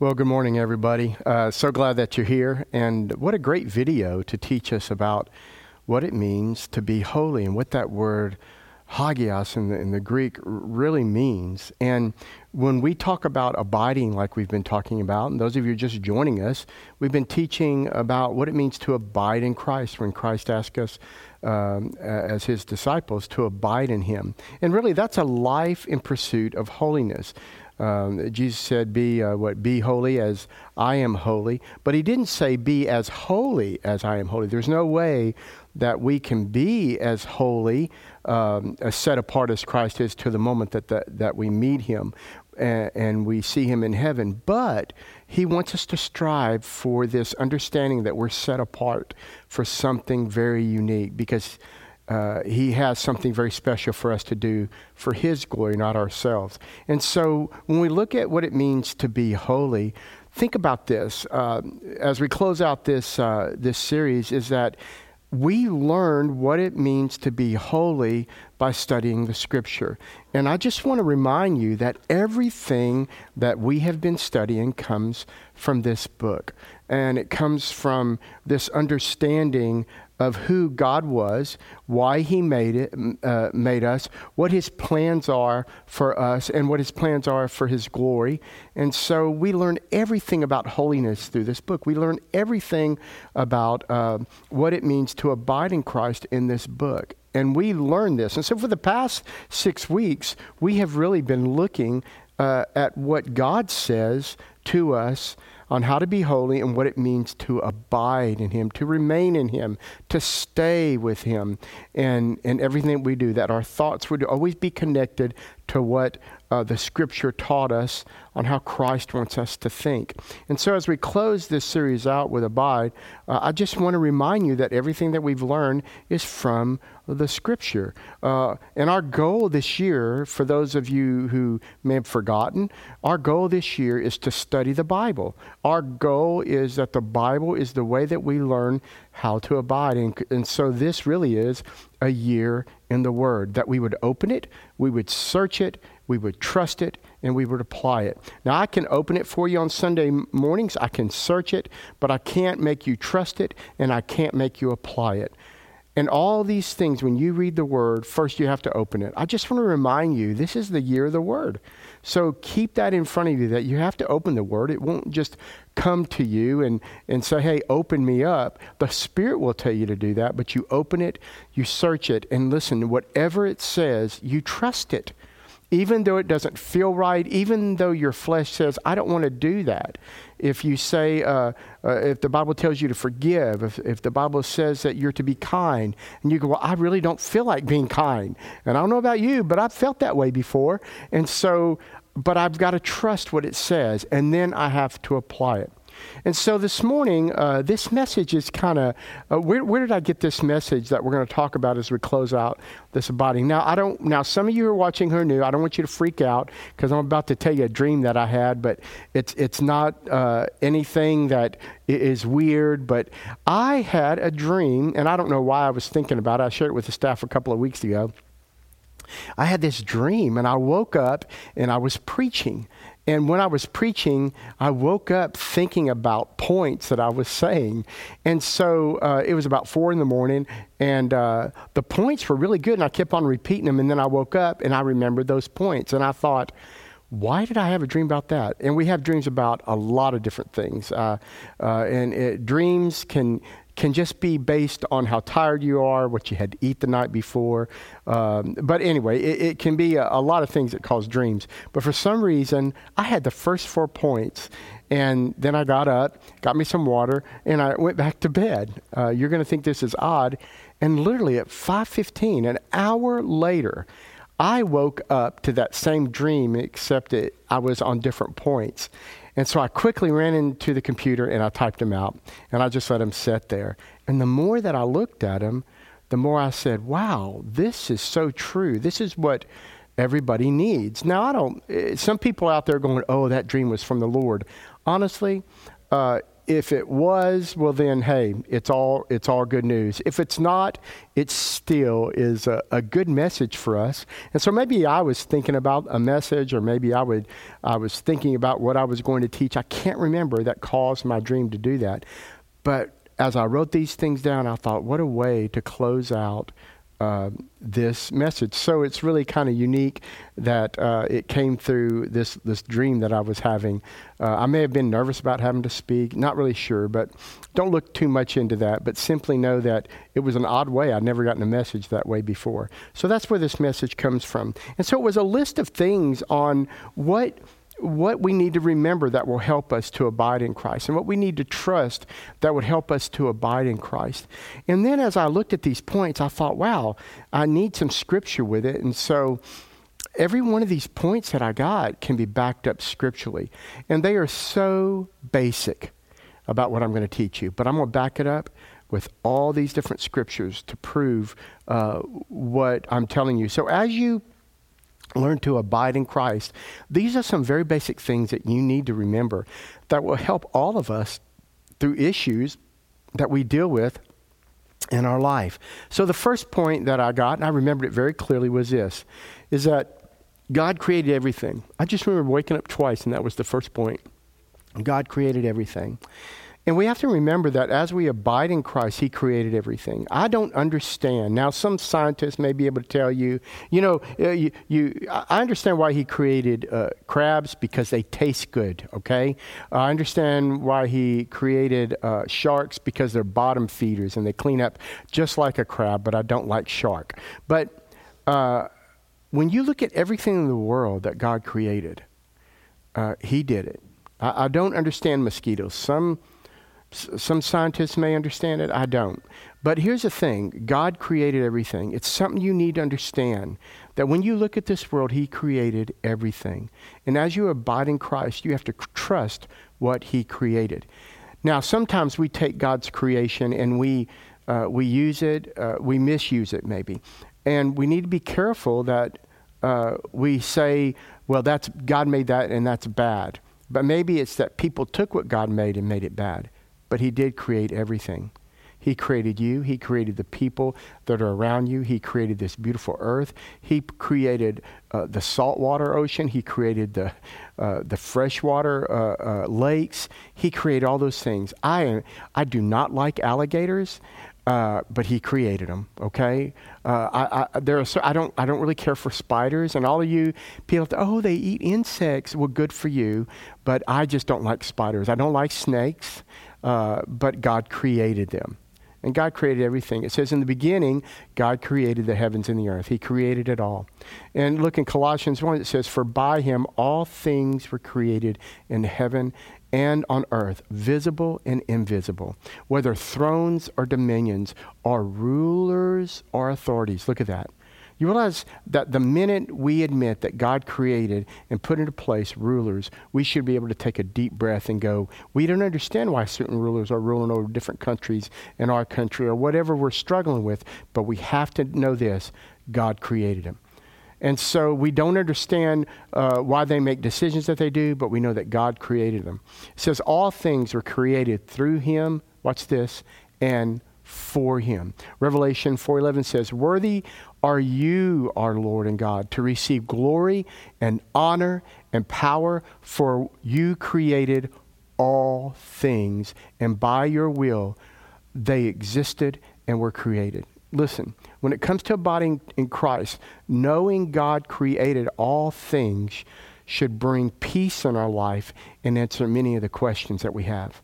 Well, good morning, everybody. Uh, so glad that you're here. And what a great video to teach us about what it means to be holy and what that word hagios in the, in the Greek really means. And when we talk about abiding, like we've been talking about, and those of you just joining us, we've been teaching about what it means to abide in Christ when Christ asked us um, as his disciples to abide in him. And really, that's a life in pursuit of holiness. Um, Jesus said, "Be uh, what? Be holy as I am holy." But he didn't say, "Be as holy as I am holy." There's no way that we can be as holy, um, as set apart as Christ is, to the moment that the, that we meet Him and, and we see Him in heaven. But He wants us to strive for this understanding that we're set apart for something very unique because uh, he has something very special for us to do for his glory, not ourselves. And so when we look at what it means to be holy, think about this uh, as we close out this, uh, this series is that we learn what it means to be holy by studying the scripture. And I just want to remind you that everything that we have been studying comes from this book. And it comes from this understanding of who God was, why He made it, uh, made us, what His plans are for us, and what His plans are for His glory. And so we learn everything about holiness through this book. We learn everything about uh, what it means to abide in Christ in this book. And we learn this. And so for the past six weeks, we have really been looking uh, at what God says to us on how to be holy and what it means to abide in Him, to remain in Him, to stay with Him, and, and everything we do, that our thoughts would always be connected to what uh, the Scripture taught us on how Christ wants us to think. And so, as we close this series out with Abide, uh, I just want to remind you that everything that we've learned is from the Scripture. Uh, and our goal this year, for those of you who may have forgotten, our goal this year is to study the Bible. Our goal is that the Bible is the way that we learn how to abide. And, and so, this really is a year in the Word, that we would open it, we would search it, we would trust it, and we would apply it. Now, I can open it for you on Sunday mornings, I can search it, but I can't make you trust it, and I can't make you apply it. And all these things, when you read the Word, first you have to open it. I just want to remind you this is the year of the Word. So keep that in front of you that you have to open the Word. It won't just come to you and, and say, hey, open me up. The Spirit will tell you to do that, but you open it, you search it, and listen, whatever it says, you trust it even though it doesn't feel right, even though your flesh says, I don't want to do that. If you say, uh, uh, if the Bible tells you to forgive, if, if the Bible says that you're to be kind, and you go, Well, I really don't feel like being kind. And I don't know about you, but I've felt that way before. And so, but I've got to trust what it says, and then I have to apply it. And so this morning, uh, this message is kind of uh, where, where did I get this message that we're going to talk about as we close out this body? Now, I don't. Now, some of you are watching who are new. I don't want you to freak out because I'm about to tell you a dream that I had, but it's it's not uh, anything that is weird. But I had a dream, and I don't know why I was thinking about it. I shared it with the staff a couple of weeks ago. I had this dream, and I woke up and I was preaching. And when I was preaching, I woke up thinking about points that I was saying. And so uh, it was about four in the morning, and uh, the points were really good. And I kept on repeating them. And then I woke up and I remembered those points. And I thought, why did I have a dream about that? And we have dreams about a lot of different things. Uh, uh and it, dreams can can just be based on how tired you are, what you had to eat the night before. Um, but anyway, it, it can be a, a, lot of things that cause dreams. But for some reason, I had the first four points, and then I got up, got me some water, and I went back to bed. Uh, you're going to think this is odd, and literally at 5:15, an hour later. I woke up to that same dream, except it, I was on different points. And so I quickly ran into the computer and I typed them out and I just let them sit there. And the more that I looked at them, the more I said, wow, this is so true. This is what everybody needs. Now, I don't, eh, some people out there going, oh, that dream was from the Lord. Honestly, Uh, if it was, well then, hey, it's all it's all good news. If it's not, it still is a, a, good message for us. And so maybe I was thinking about a message, or maybe I would I was thinking about what I was going to teach. I can't remember that caused my dream to do that. But as I wrote these things down, I thought, what a way to close out uh, this message. So it's really kind of unique that uh, it came through this this dream that I was having. Uh, I may have been nervous about having to speak, not really sure, but don't look too much into that. But simply know that it was an odd way. I'd never gotten a message that way before. So that's where this message comes from. And so it was a list of things on what what we need to remember that will help us to abide in Christ and what we need to trust that would help us to abide in Christ. And then as I looked at these points, I thought, wow, I need some scripture with it. And so every one of these points that I got can be backed up scripturally. And they are so basic about what I'm going to teach you. But I'm going to back it up with all these different scriptures to prove uh, what I'm telling you. So as you learn to abide in Christ. These are some very basic things that you need to remember that will help all of us through issues that we deal with in our life. So the first point that I got, and I remembered it very clearly, was this is that God created everything. I just remember waking up twice, and that was the first point. God created everything. And we have to remember that as we abide in Christ, He created everything. I don't understand. Now, some scientists may be able to tell you, you know, uh, you, you, I understand why He created uh, crabs because they taste good, okay? I understand why He created uh, sharks because they're bottom feeders and they clean up just like a crab, but I don't like shark. But uh, when you look at everything in the world that God created, uh, He did it. I, I don't understand mosquitoes. Some some scientists may understand it, I don't. But here's the thing God created everything. It's something you need to understand that when you look at this world, He created everything. And as you abide in Christ, you have to trust what He created. Now, sometimes we take God's creation and we, uh, we use it, uh, we misuse it maybe. And we need to be careful that uh, we say, well, that's, God made that and that's bad. But maybe it's that people took what God made and made it bad but He did create everything. He created you. He created the people that are around you. He created this beautiful earth. He created uh, the saltwater ocean. He created the, uh, the freshwater uh, uh lakes. He created all those things. I, I do not like alligators. Uh, but he created them. Okay, uh, I, I, there are, I don't I don't really care for spiders, and all of you people, oh, they eat insects. Well, good for you, but I just don't like spiders. I don't like snakes. Uh, but God created them. And God created everything. It says in the beginning, God created the heavens and the earth. He created it all. And look in Colossians 1, it says, For by him all things were created in heaven and on earth, visible and invisible, whether thrones or dominions, or rulers or authorities. Look at that. You realize that the minute we admit that God created and put into place rulers, we should be able to take a deep breath and go, we don't understand why certain rulers are ruling over different countries in our country or whatever we're struggling with, but we have to know this God created them. And so we don't understand uh, why they make decisions that they do, but we know that God created them. It says all things were created through him, watch this, and for him. Revelation 4:11 says, "Worthy are you, our Lord and God, to receive glory and honor and power, for you created all things, and by your will they existed and were created." Listen, when it comes to abiding in Christ, knowing God created all things should bring peace in our life and answer many of the questions that we have.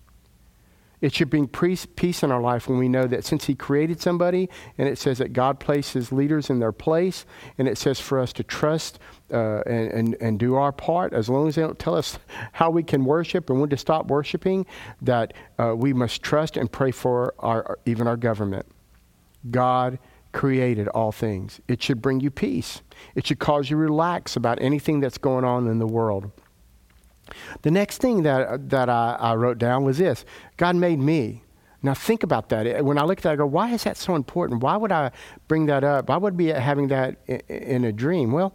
It should bring peace in our life when we know that since He created somebody, and it says that God places leaders in their place, and it says for us to trust uh, and, and, and do our part, as long as they don't tell us how we can worship and when to stop worshiping, that uh, we must trust and pray for our, even our government. God created all things. It should bring you peace. It should cause you relax about anything that's going on in the world. The next thing that, that I, I wrote down was this God made me. Now think about that. When I look at that, I go, why is that so important? Why would I bring that up? Why would I be having that in a dream? Well,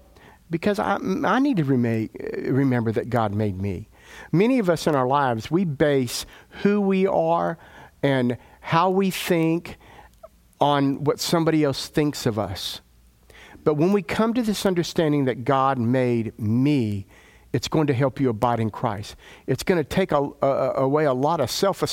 because I, I need to remember that God made me. Many of us in our lives, we base who we are and how we think on what somebody else thinks of us. But when we come to this understanding that God made me, it's going to help you abide in Christ. It's going to take a, a, away a lot of self, uh,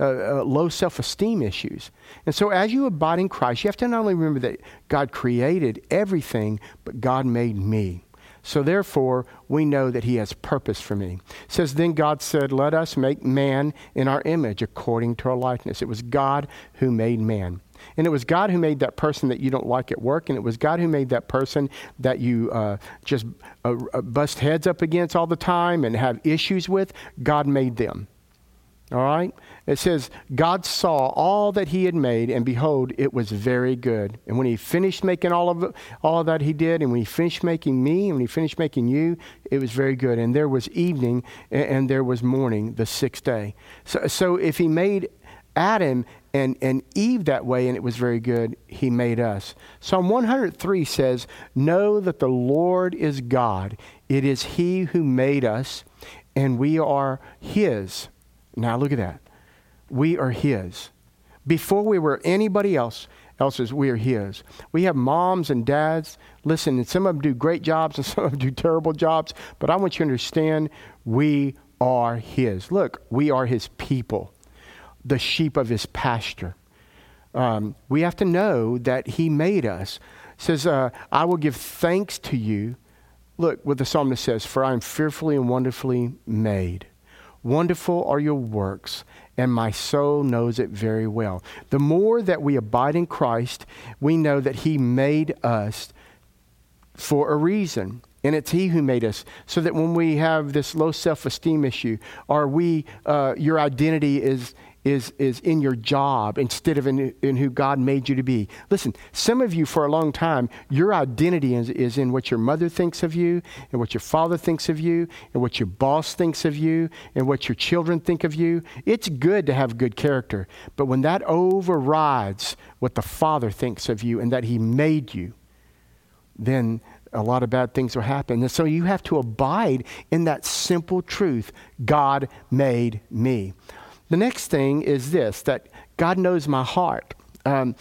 uh, low self esteem issues. And so, as you abide in Christ, you have to not only remember that God created everything, but God made me. So therefore, we know that he has purpose for me. It says, Then God said, Let us make man in our image according to our likeness. It was God who made man. And it was God who made that person that you don't like at work, and it was God who made that person that you uh, just uh, uh bust heads up against all the time and have issues with. God made them. All right? It says, God saw all that he had made, and behold, it was very good. And when he finished making all of, all that he did, and when he finished making me, and when he finished making you, it was very good. And there was evening, and, and there was morning, the sixth day. So, so if he made Adam and, and Eve that way, and it was very good, he made us. Psalm 103 says, Know that the Lord is God. It is he who made us, and we are his. Now look at that. We are His. Before we were anybody else, else's, we are His. We have moms and dads. Listen, and some of them do great jobs and some of them do terrible jobs, but I want you to understand we are His. Look, we are His people, the sheep of His pasture. Um, we have to know that He made us. It says, uh, I will give thanks to you. Look what the psalmist says, for I am fearfully and wonderfully made. Wonderful are your works, and my soul knows it very well. The more that we abide in Christ, we know that He made us for a reason. And it's He who made us. So that when we have this low self esteem issue, or we, uh, your identity is, is, is in your job instead of in, in who God made you to be. Listen, some of you for a long time, your identity is, is in what your mother thinks of you, and what your father thinks of you, and what your boss thinks of you, and what your children think of you. It's good to have good character, but when that overrides what the Father thinks of you and that He made you, then a lot of bad things will happen. And so you have to abide in that simple truth God made me. The next thing is this that God knows my heart. Um,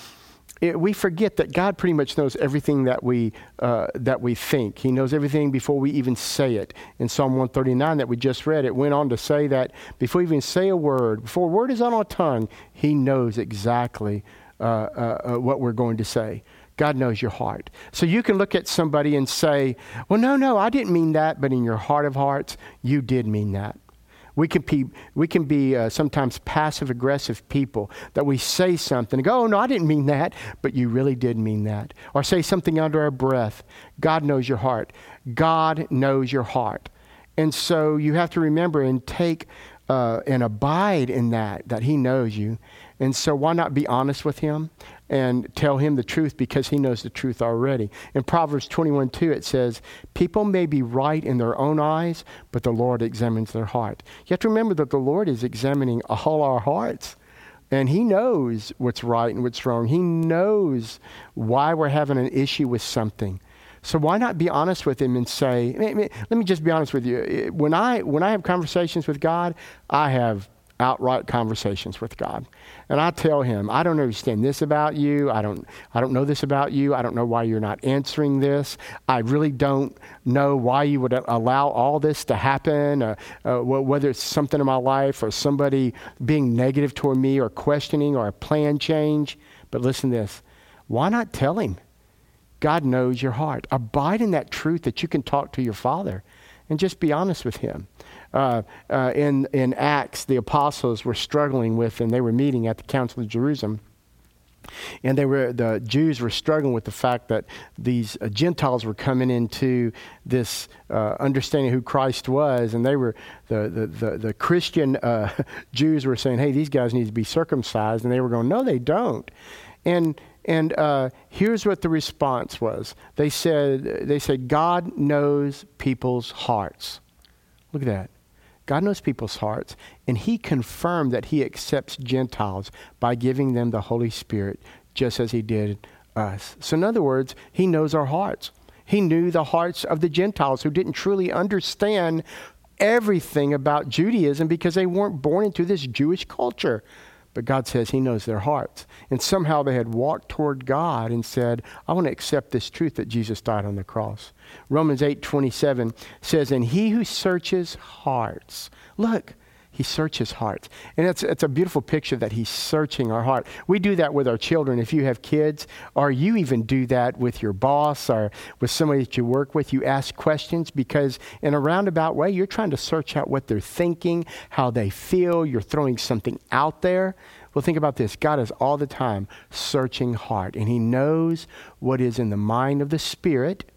it, we forget that God pretty much knows everything that we, uh, that we think. He knows everything before we even say it. In Psalm 139 that we just read, it went on to say that before we even say a word, before a word is on our tongue, He knows exactly uh, uh, uh what we're going to say. God knows your heart. So you can look at somebody and say, Well, no, no, I didn't mean that, but in your heart of hearts, you did mean that. We can be, we can be uh, sometimes passive aggressive people that we say something and go, oh, no, I didn't mean that, but you really did mean that. Or say something under our breath. God knows your heart. God knows your heart. And so you have to remember and take uh, and abide in that, that He knows you. And so why not be honest with Him? And tell him the truth because he knows the truth already. In Proverbs 21 2, it says, People may be right in their own eyes, but the Lord examines their heart. You have to remember that the Lord is examining all our hearts. And he knows what's right and what's wrong. He knows why we're having an issue with something. So why not be honest with him and say, let me just be honest with you. When I, when I have conversations with God, I have outright conversations with God. And I tell him, I don't understand this about you. I don't, I don't know this about you. I don't know why you're not answering this. I really don't know why you would allow all this to happen, uh, uh, whether it's something in my life or somebody being negative toward me or questioning or a plan change. But listen to this why not tell him? God knows your heart. Abide in that truth that you can talk to your Father and just be honest with him uh, uh, in, in Acts, the apostles were struggling with, and they were meeting at the Council of Jerusalem. And they were, the Jews were struggling with the fact that these uh, Gentiles were coming into this uh, understanding who Christ was, and they were the the the, the Christian uh, Jews were saying, "Hey, these guys need to be circumcised," and they were going, "No, they don't." And and uh, here's what the response was. They said, "They said God knows people's hearts." Look at that. God knows people's hearts, and He confirmed that He accepts Gentiles by giving them the Holy Spirit, just as He did us. So, in other words, He knows our hearts. He knew the hearts of the Gentiles who didn't truly understand everything about Judaism because they weren't born into this Jewish culture. But God says He knows their hearts. And somehow they had walked toward God and said, I want to accept this truth that Jesus died on the cross. Romans 8 27 says, And He who searches hearts, look, he searches hearts. And it's, it's a beautiful picture that He's searching our heart. We do that with our children. If you have kids, or you even do that with your boss or with somebody that you work with, you ask questions because, in a roundabout way, you're trying to search out what they're thinking, how they feel. You're throwing something out there. Well, think about this God is all the time searching heart, and He knows what is in the mind of the Spirit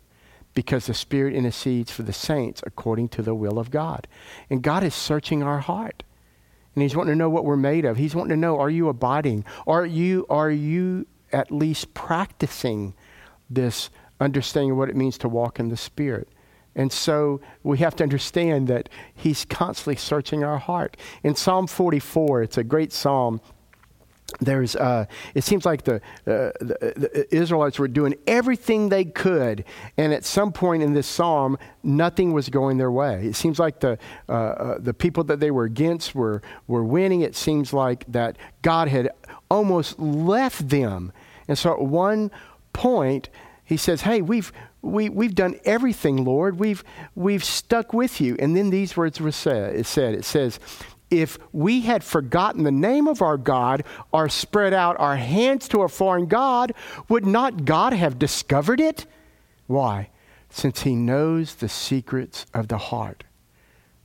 because the Spirit intercedes for the saints according to the will of God. And God is searching our heart. And He's wanting to know what we're made of. He's wanting to know are you abiding? Are you, are you at least practicing this understanding of what it means to walk in the Spirit? And so we have to understand that He's constantly searching our heart. In Psalm 44, it's a great psalm there's uh, it seems like the, uh, the, the, israelites were doing everything they could and at some point in this psalm nothing was going their way. It seems like the, uh, uh, the people that they were against were, were winning. It seems like that god had almost left them. And so at one point he says hey we've we, we've done everything lord. We've, we've stuck with you. And then these words were said it said it says if we had forgotten the name of our God or spread out our hands to a foreign God, would not God have discovered it? Why? Since He knows the secrets of the heart.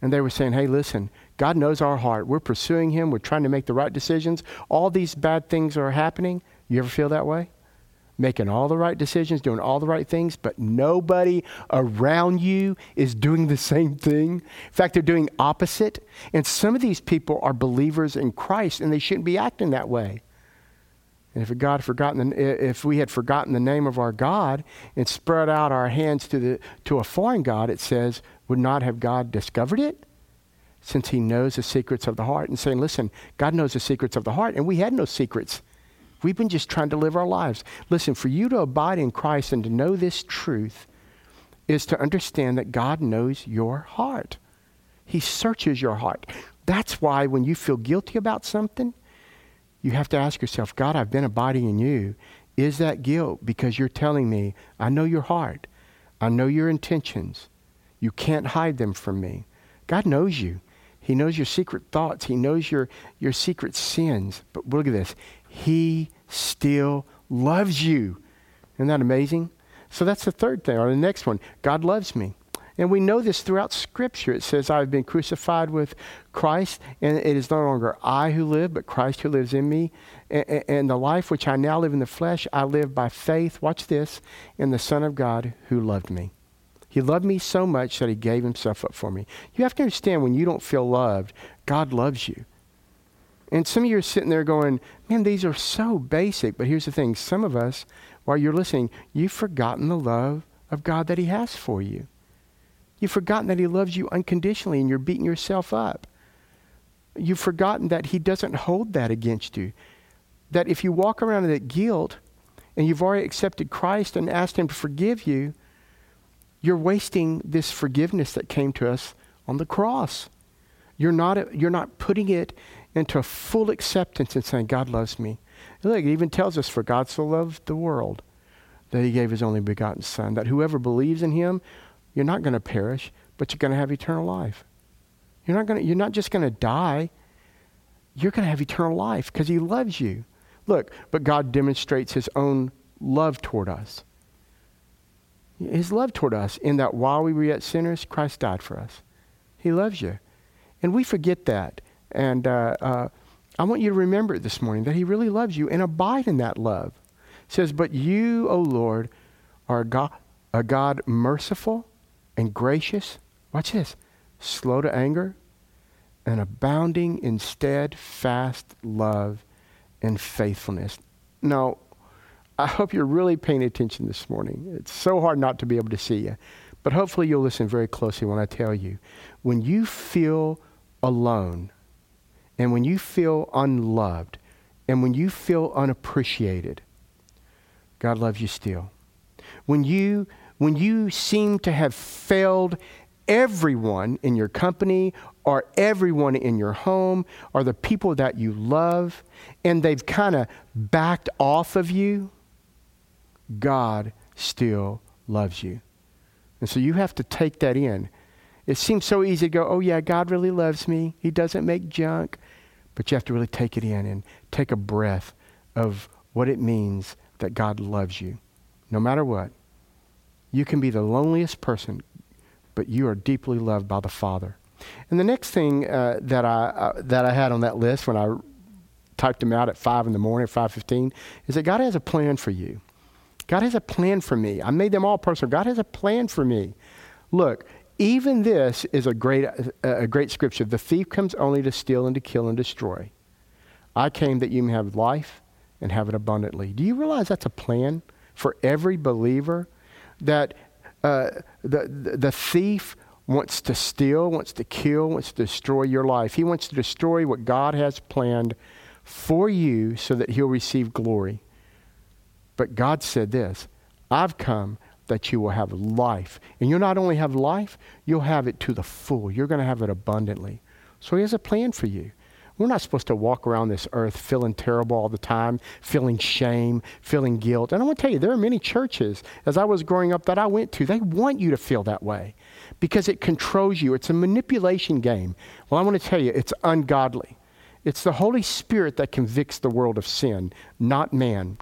And they were saying, hey, listen, God knows our heart. We're pursuing Him. We're trying to make the right decisions. All these bad things are happening. You ever feel that way? Making all the right decisions, doing all the right things, but nobody around you is doing the same thing. In fact, they're doing opposite. And some of these people are believers in Christ, and they shouldn't be acting that way. And if God had forgotten, the, if we had forgotten the name of our God and spread out our hands to the to a foreign God, it says, would not have God discovered it? Since He knows the secrets of the heart, and saying, listen, God knows the secrets of the heart, and we had no secrets. We've been just trying to live our lives. Listen, for you to abide in Christ and to know this truth is to understand that God knows your heart. He searches your heart. That's why when you feel guilty about something, you have to ask yourself, God, I've been abiding in you. Is that guilt because you're telling me, I know your heart, I know your intentions. You can't hide them from me. God knows you. He knows your secret thoughts. He knows your, your secret sins. But look at this. He still loves you. Isn't that amazing? So that's the third thing. Or the next one God loves me. And we know this throughout Scripture. It says, I've been crucified with Christ, and it is no longer I who live, but Christ who lives in me. And, and the life which I now live in the flesh, I live by faith, watch this, in the Son of God who loved me. He loved me so much that he gave himself up for me. You have to understand when you don't feel loved, God loves you. And some of you are sitting there going, man, these are so basic. But here's the thing some of us, while you're listening, you've forgotten the love of God that He has for you. You've forgotten that He loves you unconditionally and you're beating yourself up. You've forgotten that He doesn't hold that against you. That if you walk around in that guilt and you've already accepted Christ and asked Him to forgive you, you're wasting this forgiveness that came to us on the cross. You're not, you're not putting it into a full acceptance and saying, God loves me. look, it even tells us, for God so loved the world that he gave his only begotten Son, that whoever believes in him, you're not going to perish, but you're going to have eternal life. You're not, gonna, you're not just going to die, you're going to have eternal life because he loves you. Look, but God demonstrates his own love toward us. His love toward us in that while we were yet sinners, Christ died for us. He loves you. And we forget that. And uh, uh, I want you to remember this morning that He really loves you and abide in that love. It says, But you, O Lord, are God, a God merciful and gracious. Watch this slow to anger and abounding in steadfast love and faithfulness. Now, I hope you're really paying attention this morning. It's so hard not to be able to see you. But hopefully, you'll listen very closely when I tell you. When you feel alone, and when you feel unloved and when you feel unappreciated, God loves you still. When you, when you seem to have failed everyone in your company or everyone in your home or the people that you love and they've kind of backed off of you, God still loves you. And so you have to take that in. It seems so easy to go, oh, yeah, God really loves me. He doesn't make junk. But you have to really take it in and take a breath of what it means that God loves you, no matter what. You can be the loneliest person, but you are deeply loved by the Father. And the next thing uh, that I uh, that I had on that list when I typed them out at five in the morning, five fifteen, is that God has a plan for you. God has a plan for me. I made them all personal. God has a plan for me. Look, even this is a great a great scripture. The thief comes only to steal and to kill and destroy. I came that you may have life and have it abundantly. Do you realize that's a plan for every believer? that uh, the, the thief wants to steal, wants to kill, wants to destroy your life. He wants to destroy what God has planned for you so that he'll receive glory. But God said this I've come that you will have life. And you'll not only have life, you'll have it to the full. You're going to have it abundantly. So he has a plan for you. We're not supposed to walk around this earth feeling terrible all the time, feeling shame, feeling guilt. And I want to tell you, there are many churches, as I was growing up, that I went to, they want you to feel that way because it controls you. It's a manipulation game. Well, I want to tell you, it's ungodly. It's the Holy Spirit that convicts the world of sin, not man.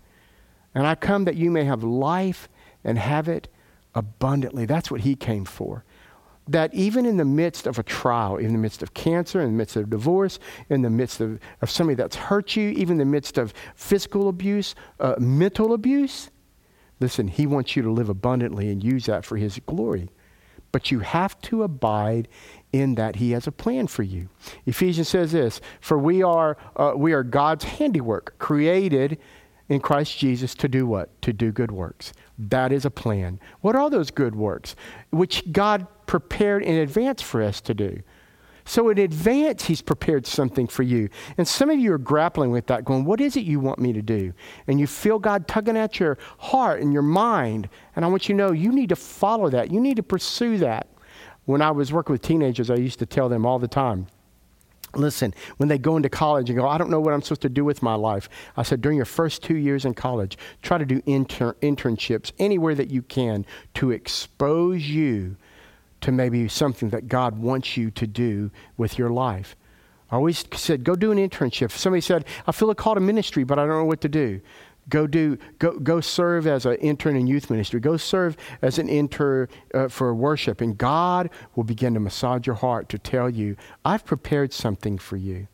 And I come that you may have life and have it abundantly. That's what He came for that even in the midst of a trial, in the midst of cancer, in the midst of divorce, in the midst of, of somebody that's hurt you, even in the midst of physical abuse, uh, mental abuse, listen, He wants you to live abundantly and use that for His glory. But you have to abide in that He has a plan for you. Ephesians says this For we are, uh, we are God's handiwork, created in Christ Jesus to do what? To do good works. That is a plan. What are those good works? Which God prepared in advance for us to do. So in advance, He's prepared something for you. And some of you are grappling with that, going, What is it you want me to do? And you feel God tugging at your heart and your mind. And I want you to know you need to follow that. You need to pursue that. When I was working with teenagers, I used to tell them all the time, Listen, when they go into college and go, I don't know what I'm supposed to do with my life. I said, during your first two years in college, try to do inter- internships anywhere that you can to expose you to maybe something that God wants you to do with your life. I always said, go do an internship. Somebody said, I feel a call to ministry, but I don't know what to do. Go do go go serve as an intern in youth ministry. Go serve as an intern uh, for worship, and God will begin to massage your heart to tell you, "I've prepared something for you."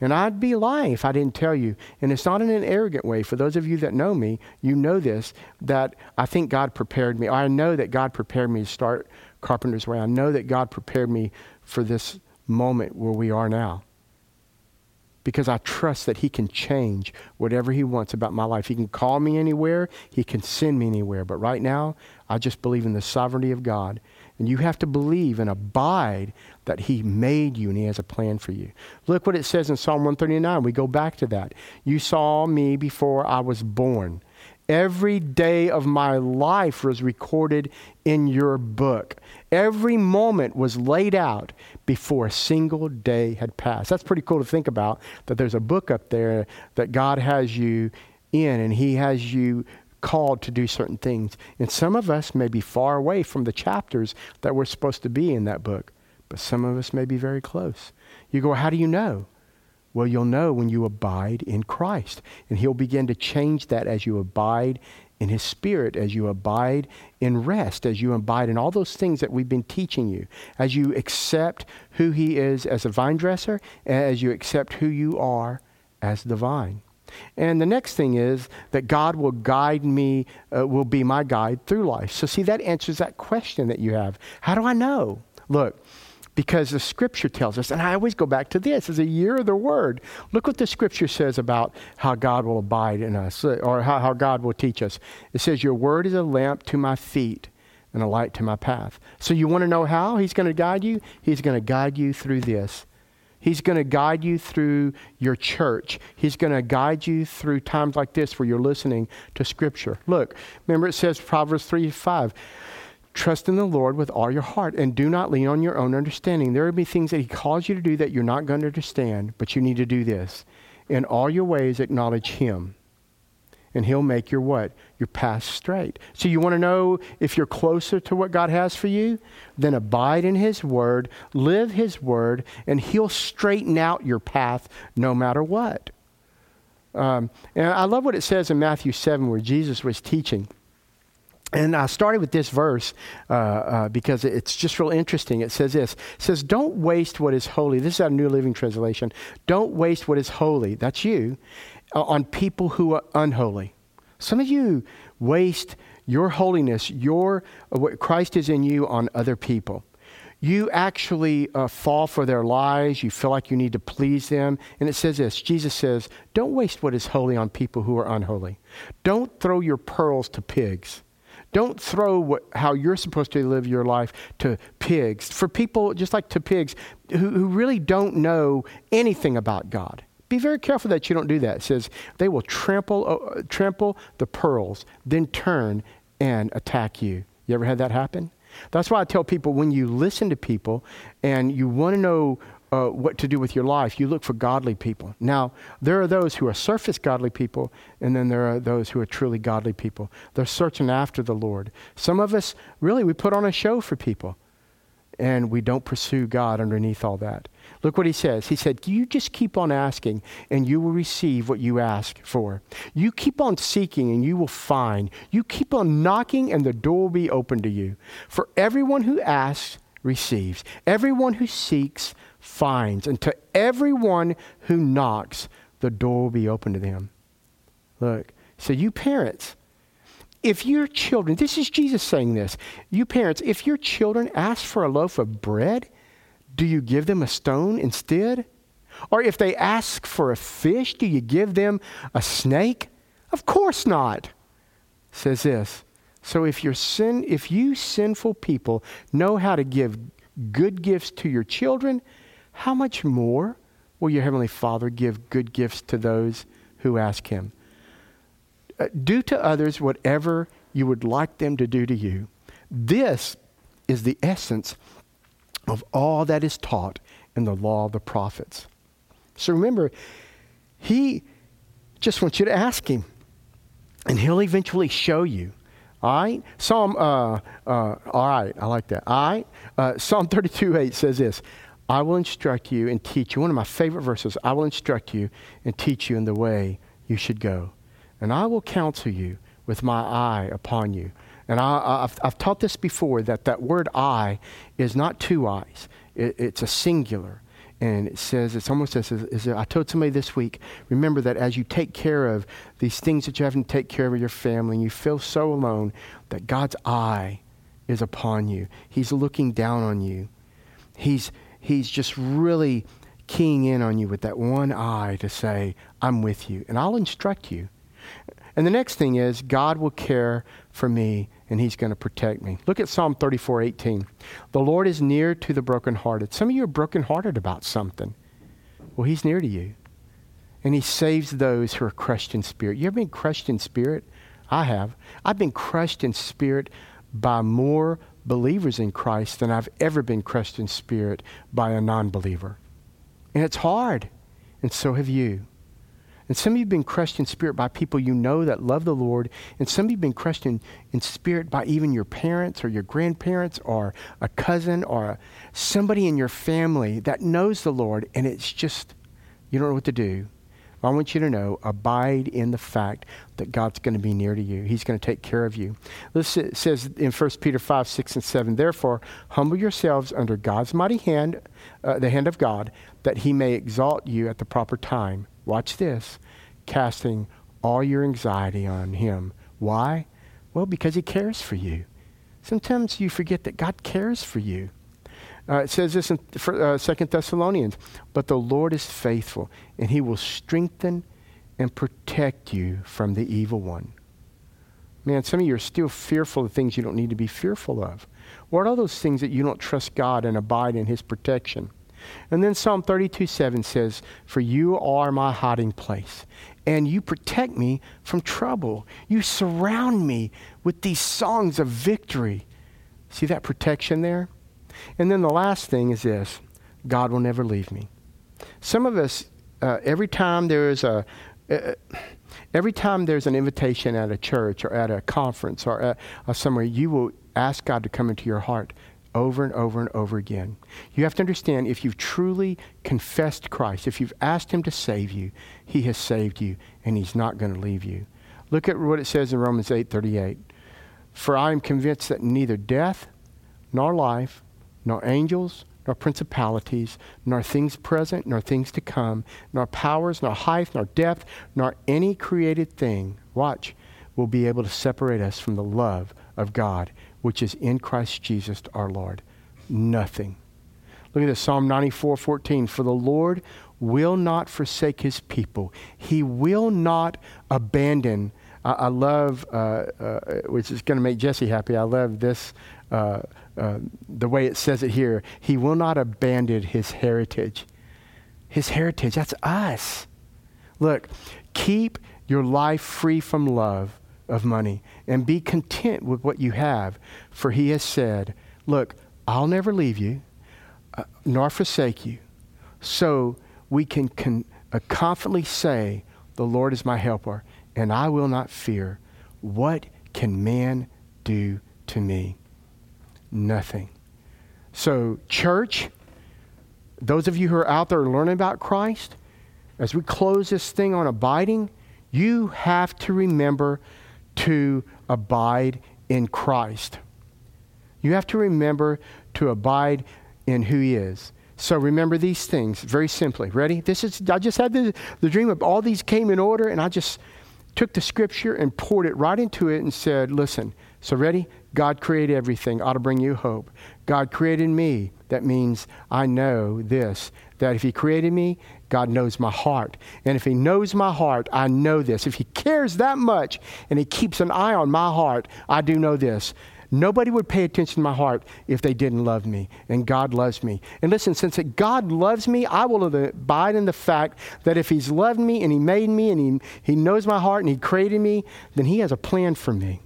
And I'd be lying if I didn't tell you. And it's not in an arrogant way. For those of you that know me, you know this that I think God prepared me. I know that God prepared me to start Carpenter's Way. I know that God prepared me for this moment where we are now because I trust that He can change whatever He wants about my life. He can call me anywhere, He can send me anywhere. But right now, I just believe in the sovereignty of God. And you have to believe and abide that He made you and He has a plan for you. Look what it says in Psalm 139. We go back to that. You saw me before I was born. Every day of my life was recorded in your book. Every moment was laid out before a single day had passed. That's pretty cool to think about that there's a book up there that God has you in and He has you called to do certain things. And some of us may be far away from the chapters that we're supposed to be in that book, but some of us may be very close. You go, How do you know? Well, you'll know when you abide in Christ. And He'll begin to change that as you abide in His Spirit, as you abide in rest, as you abide in all those things that we've been teaching you, as you accept who He is as a vine dresser, as you accept who you are as the vine. And the next thing is that God will guide me, uh, will be my guide through life. So, see, that answers that question that you have. How do I know? Look, because the scripture tells us, and I always go back to this, is a year of the word. Look what the scripture says about how God will abide in us, uh, or how, how God will teach us. It says, Your word is a lamp to my feet and a light to my path. So you want to know how He's going to guide you? He's going to guide you through this. He's going to guide you through your church. He's going to guide you through times like this where you're listening to Scripture. Look, remember it says Proverbs 3 5. Trust in the Lord with all your heart and do not lean on your own understanding. There will be things that He calls you to do that you're not going to understand, but you need to do this. In all your ways, acknowledge Him. And He'll make your what? Your path straight. So you want to know if you're closer to what God has for you? Then abide in His Word, live His Word, and He'll straighten out your path no matter what. Um, and I love what it says in Matthew 7 where Jesus was teaching. And I started with this verse uh, uh, because it's just real interesting. It says this It says, Don't waste what is holy. This is our New Living Translation. Don't waste what is holy, that's you, uh, on people who are unholy. Some of you waste your holiness, your, uh, what Christ is in you, on other people. You actually uh, fall for their lies. You feel like you need to please them. And it says this Jesus says, Don't waste what is holy on people who are unholy. Don't throw your pearls to pigs. Don't throw what, how you're supposed to live your life to pigs. For people, just like to pigs, who, who really don't know anything about God. Be very careful that you don't do that. It says they will trample, uh, trample the pearls, then turn and attack you. You ever had that happen? That's why I tell people when you listen to people and you want to know uh, what to do with your life, you look for godly people. Now, there are those who are surface godly people, and then there are those who are truly godly people. They're searching after the Lord. Some of us, really, we put on a show for people, and we don't pursue God underneath all that. Look what he says. He said, You just keep on asking, and you will receive what you ask for. You keep on seeking, and you will find. You keep on knocking, and the door will be open to you. For everyone who asks, receives. Everyone who seeks, finds. And to everyone who knocks, the door will be open to them. Look, so you parents, if your children, this is Jesus saying this, you parents, if your children ask for a loaf of bread, do you give them a stone instead? Or if they ask for a fish, do you give them a snake? Of course not. says this. So if your sin, if you sinful people know how to give good gifts to your children, how much more will your Heavenly Father give good gifts to those who ask Him? Uh, do to others whatever you would like them to do to you. This is the essence of all that is taught in the law of the prophets. So remember, He just wants you to ask Him, and He'll eventually show you. All right? Psalm, uh, uh, all right, I like that. All right? Uh, Psalm 32 8 says this I will instruct you and teach you. One of my favorite verses I will instruct you and teach you in the way you should go. And I will counsel you with my eye upon you. And I, have I've taught this before that that word eye is not two eyes, it, it's a singular. And it says, it's almost as, as, I told somebody this week, remember that as you take care of these things that you have to take care of your family and you feel so alone, that God's eye is upon you. He's looking down on you. He's, he's just really keying in on you with that one eye to say, I'm with you, and I'll instruct you. And the next thing is, God will care for me and he's going to protect me. Look at Psalm 34 18. The Lord is near to the brokenhearted. Some of you are brokenhearted about something. Well, he's near to you. And he saves those who are crushed in spirit. You ever been crushed in spirit? I have. I've been crushed in spirit by more believers in Christ than I've ever been crushed in spirit by a non believer. And it's hard. And so have you. And some of you have been crushed in spirit by people you know that love the Lord. And some of you have been crushed in, in spirit by even your parents or your grandparents or a cousin or somebody in your family that knows the Lord. And it's just, you don't know what to do. I want you to know abide in the fact that God's going to be near to you. He's going to take care of you. This says in 1 Peter 5, 6, and 7 Therefore, humble yourselves under God's mighty hand, uh, the hand of God, that he may exalt you at the proper time. Watch this casting all your anxiety on him. Why? Well, because he cares for you. Sometimes you forget that God cares for you. Uh, it says this in uh, 2 Thessalonians, but the Lord is faithful, and he will strengthen and protect you from the evil one. Man, some of you are still fearful of things you don't need to be fearful of. What are those things that you don't trust God and abide in his protection? And then Psalm 32 7 says, For you are my hiding place, and you protect me from trouble. You surround me with these songs of victory. See that protection there? And then the last thing is this God will never leave me. Some of us, uh, every time there is a, uh, every time there's an invitation at a church or at a conference or at, uh, somewhere, you will ask God to come into your heart over and over and over again. You have to understand if you've truly confessed Christ, if you've asked Him to save you, He has saved you and He's not going to leave you. Look at what it says in Romans 8:38. For I am convinced that neither death nor life, nor angels, nor principalities, nor things present, nor things to come, nor powers, nor height, nor depth, nor any created thing, watch, will be able to separate us from the love of God, which is in Christ Jesus our Lord. Nothing. Look at this Psalm 94 14. For the Lord will not forsake his people, he will not abandon. I, I love, uh, uh, which is going to make Jesse happy, I love this. Uh, uh, the way it says it here, he will not abandon his heritage. His heritage, that's us. Look, keep your life free from love of money and be content with what you have, for he has said, Look, I'll never leave you uh, nor forsake you. So we can con- uh, confidently say, The Lord is my helper, and I will not fear. What can man do to me? Nothing. So, church, those of you who are out there learning about Christ, as we close this thing on abiding, you have to remember to abide in Christ. You have to remember to abide in who He is. So remember these things very simply. Ready? This is I just had the, the dream of all these came in order, and I just took the scripture and poured it right into it and said, listen, so ready? God created everything, ought to bring you hope. God created me. That means I know this that if He created me, God knows my heart. And if He knows my heart, I know this. If He cares that much and He keeps an eye on my heart, I do know this. Nobody would pay attention to my heart if they didn't love me. And God loves me. And listen, since God loves me, I will abide in the fact that if He's loved me and He made me and He, he knows my heart and He created me, then He has a plan for me.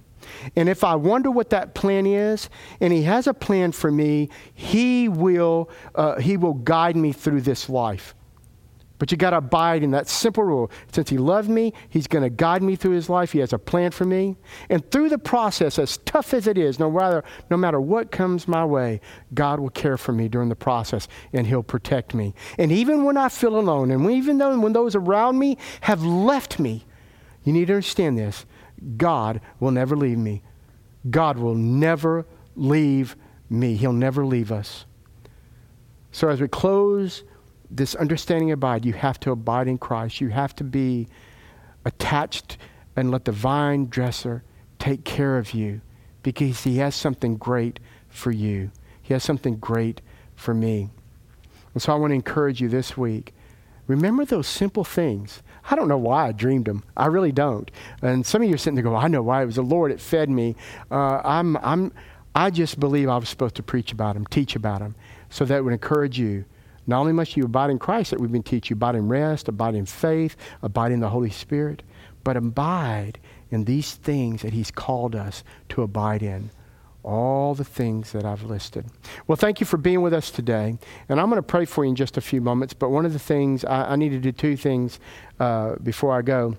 And if I wonder what that plan is, and He has a plan for me, He will, uh, he will guide me through this life. But you got to abide in that simple rule. Since He loved me, He's going to guide me through His life. He has a plan for me. And through the process, as tough as it is, no matter, no matter what comes my way, God will care for me during the process and He'll protect me. And even when I feel alone, and even though when those around me have left me, you need to understand this God will never leave me. God will never leave me. He'll never leave us. So as we close this understanding abide, you have to abide in Christ. You have to be attached and let the vine dresser take care of you because he has something great for you. He has something great for me. And so I want to encourage you this week. Remember those simple things. I don't know why I dreamed them. I really don't. And some of you are sitting there going, I know why. It was the Lord. It fed me. Uh, I'm, I'm, I just believe I was supposed to preach about them, teach about them. So that would encourage you. Not only must you abide in Christ that we've been teaching abide in rest, abide in faith, abide in the Holy Spirit, but abide in these things that He's called us to abide in all the things that I've listed. Well, thank you for being with us today. And I'm going to pray for you in just a few moments. But one of the things, I, I need to do two things uh, before I go.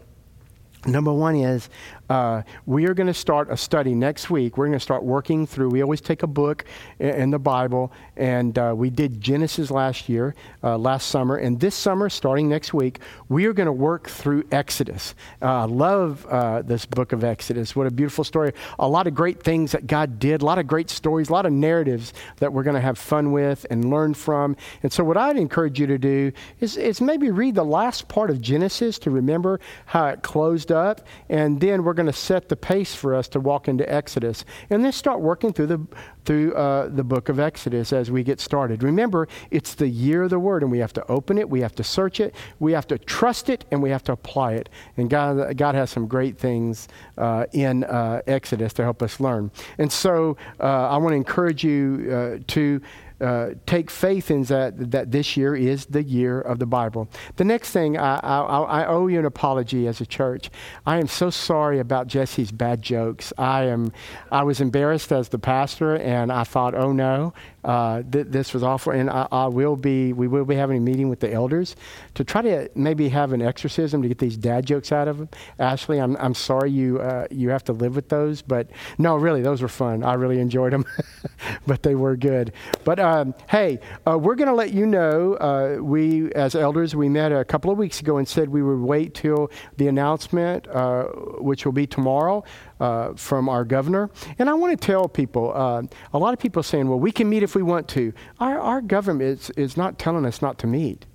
Number one is uh, we are going to start a study next week. We're going to start working through. We always take a book in, in the Bible, and uh, we did Genesis last year, uh, last summer, and this summer, starting next week, we are going to work through Exodus. Uh, I love uh, this book of Exodus. What a beautiful story! A lot of great things that God did. A lot of great stories. A lot of narratives that we're going to have fun with and learn from. And so, what I'd encourage you to do is, is maybe read the last part of Genesis to remember how it closed up, and then we're going to set the pace for us to walk into Exodus, and then start working through the through uh, the book of Exodus as we get started. Remember, it's the year of the Word, and we have to open it, we have to search it, we have to trust it, and we have to apply it. And God, God has some great things uh, in uh, Exodus to help us learn. And so, uh, I want to encourage you uh, to uh, take faith in that, that this year is the year of the Bible. The next thing, I, I, I owe you an apology as a church. I am so sorry about Jesse's bad jokes. I am, I was embarrassed as the pastor, and I thought, oh no, uh, th- this was awful. And I, I, will be, we will be having a meeting with the elders to try to maybe have an exorcism to get these dad jokes out of them. Ashley, I'm, I'm sorry you, uh, you have to live with those, but no, really, those were fun. I really enjoyed them, but they were good. But um, hey, uh, we're going to let you know. Uh, we, as elders, we met a couple of weeks ago and said we would wait till the announcement, uh, which will be tomorrow. Uh, from our governor. And I want to tell people uh, a lot of people are saying, well, we can meet if we want to. Our, our government is, is not telling us not to meet.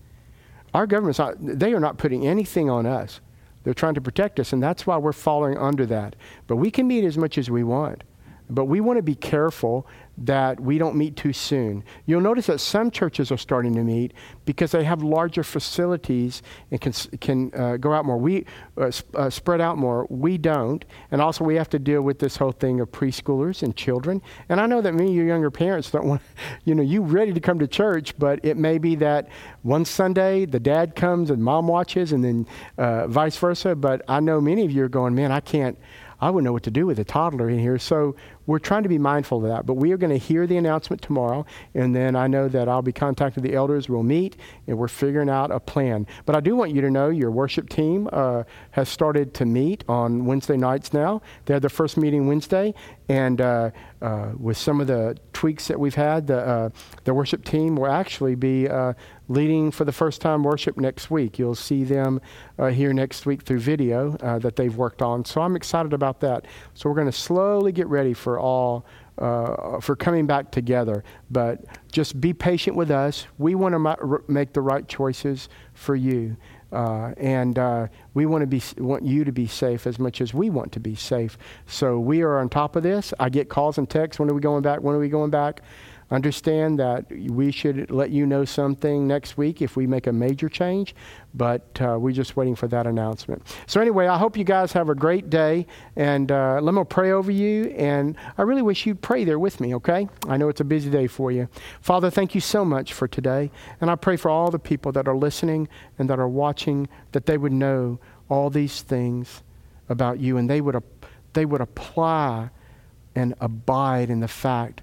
Our government's not, they are not putting anything on us. They're trying to protect us, and that's why we're following under that. But we can meet as much as we want. But we want to be careful that we don't meet too soon. You'll notice that some churches are starting to meet because they have larger facilities and can, can uh, go out more. We uh, sp- uh, spread out more. We don't. And also, we have to deal with this whole thing of preschoolers and children. And I know that many of your younger parents don't want, you know, you ready to come to church, but it may be that one Sunday the dad comes and mom watches, and then uh, vice versa. But I know many of you are going, man, I can't. I wouldn't know what to do with a toddler in here. So we're trying to be mindful of that. But we are going to hear the announcement tomorrow, and then I know that I'll be contacting the elders. We'll meet, and we're figuring out a plan. But I do want you to know your worship team uh, has started to meet on Wednesday nights now. They had their first meeting Wednesday, and uh, uh, with some of the tweaks that we've had, the, uh, the worship team will actually be uh, leading for the first time worship next week. You'll see them uh, here next week through video uh, that they've worked on. So I'm excited about that. So we're going to slowly get ready for all. Uh, for coming back together, but just be patient with us. We want to ma- make the right choices for you. Uh, and uh, we want to be want you to be safe as much as we want to be safe. So we are on top of this. I get calls and texts. When are we going back? When are we going back? Understand that we should let you know something next week if we make a major change, but uh, we're just waiting for that announcement. So, anyway, I hope you guys have a great day, and uh, let me pray over you. And I really wish you'd pray there with me, okay? I know it's a busy day for you. Father, thank you so much for today, and I pray for all the people that are listening and that are watching that they would know all these things about you, and they would, they would apply and abide in the fact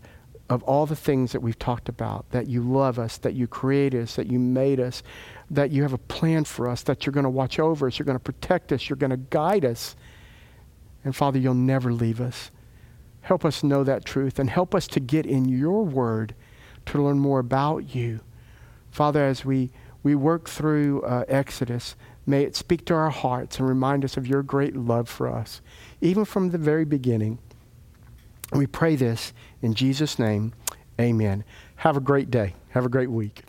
of all the things that we've talked about that you love us, that you created us, that you made us, that you have a plan for us, that you're going to watch over us, you're going to protect us, you're going to guide us. And Father, you'll never leave us. Help us know that truth and help us to get in your word to learn more about you. Father, as we, we work through uh, Exodus, may it speak to our hearts and remind us of your great love for us, even from the very beginning. We pray this in Jesus' name. Amen. Have a great day. Have a great week.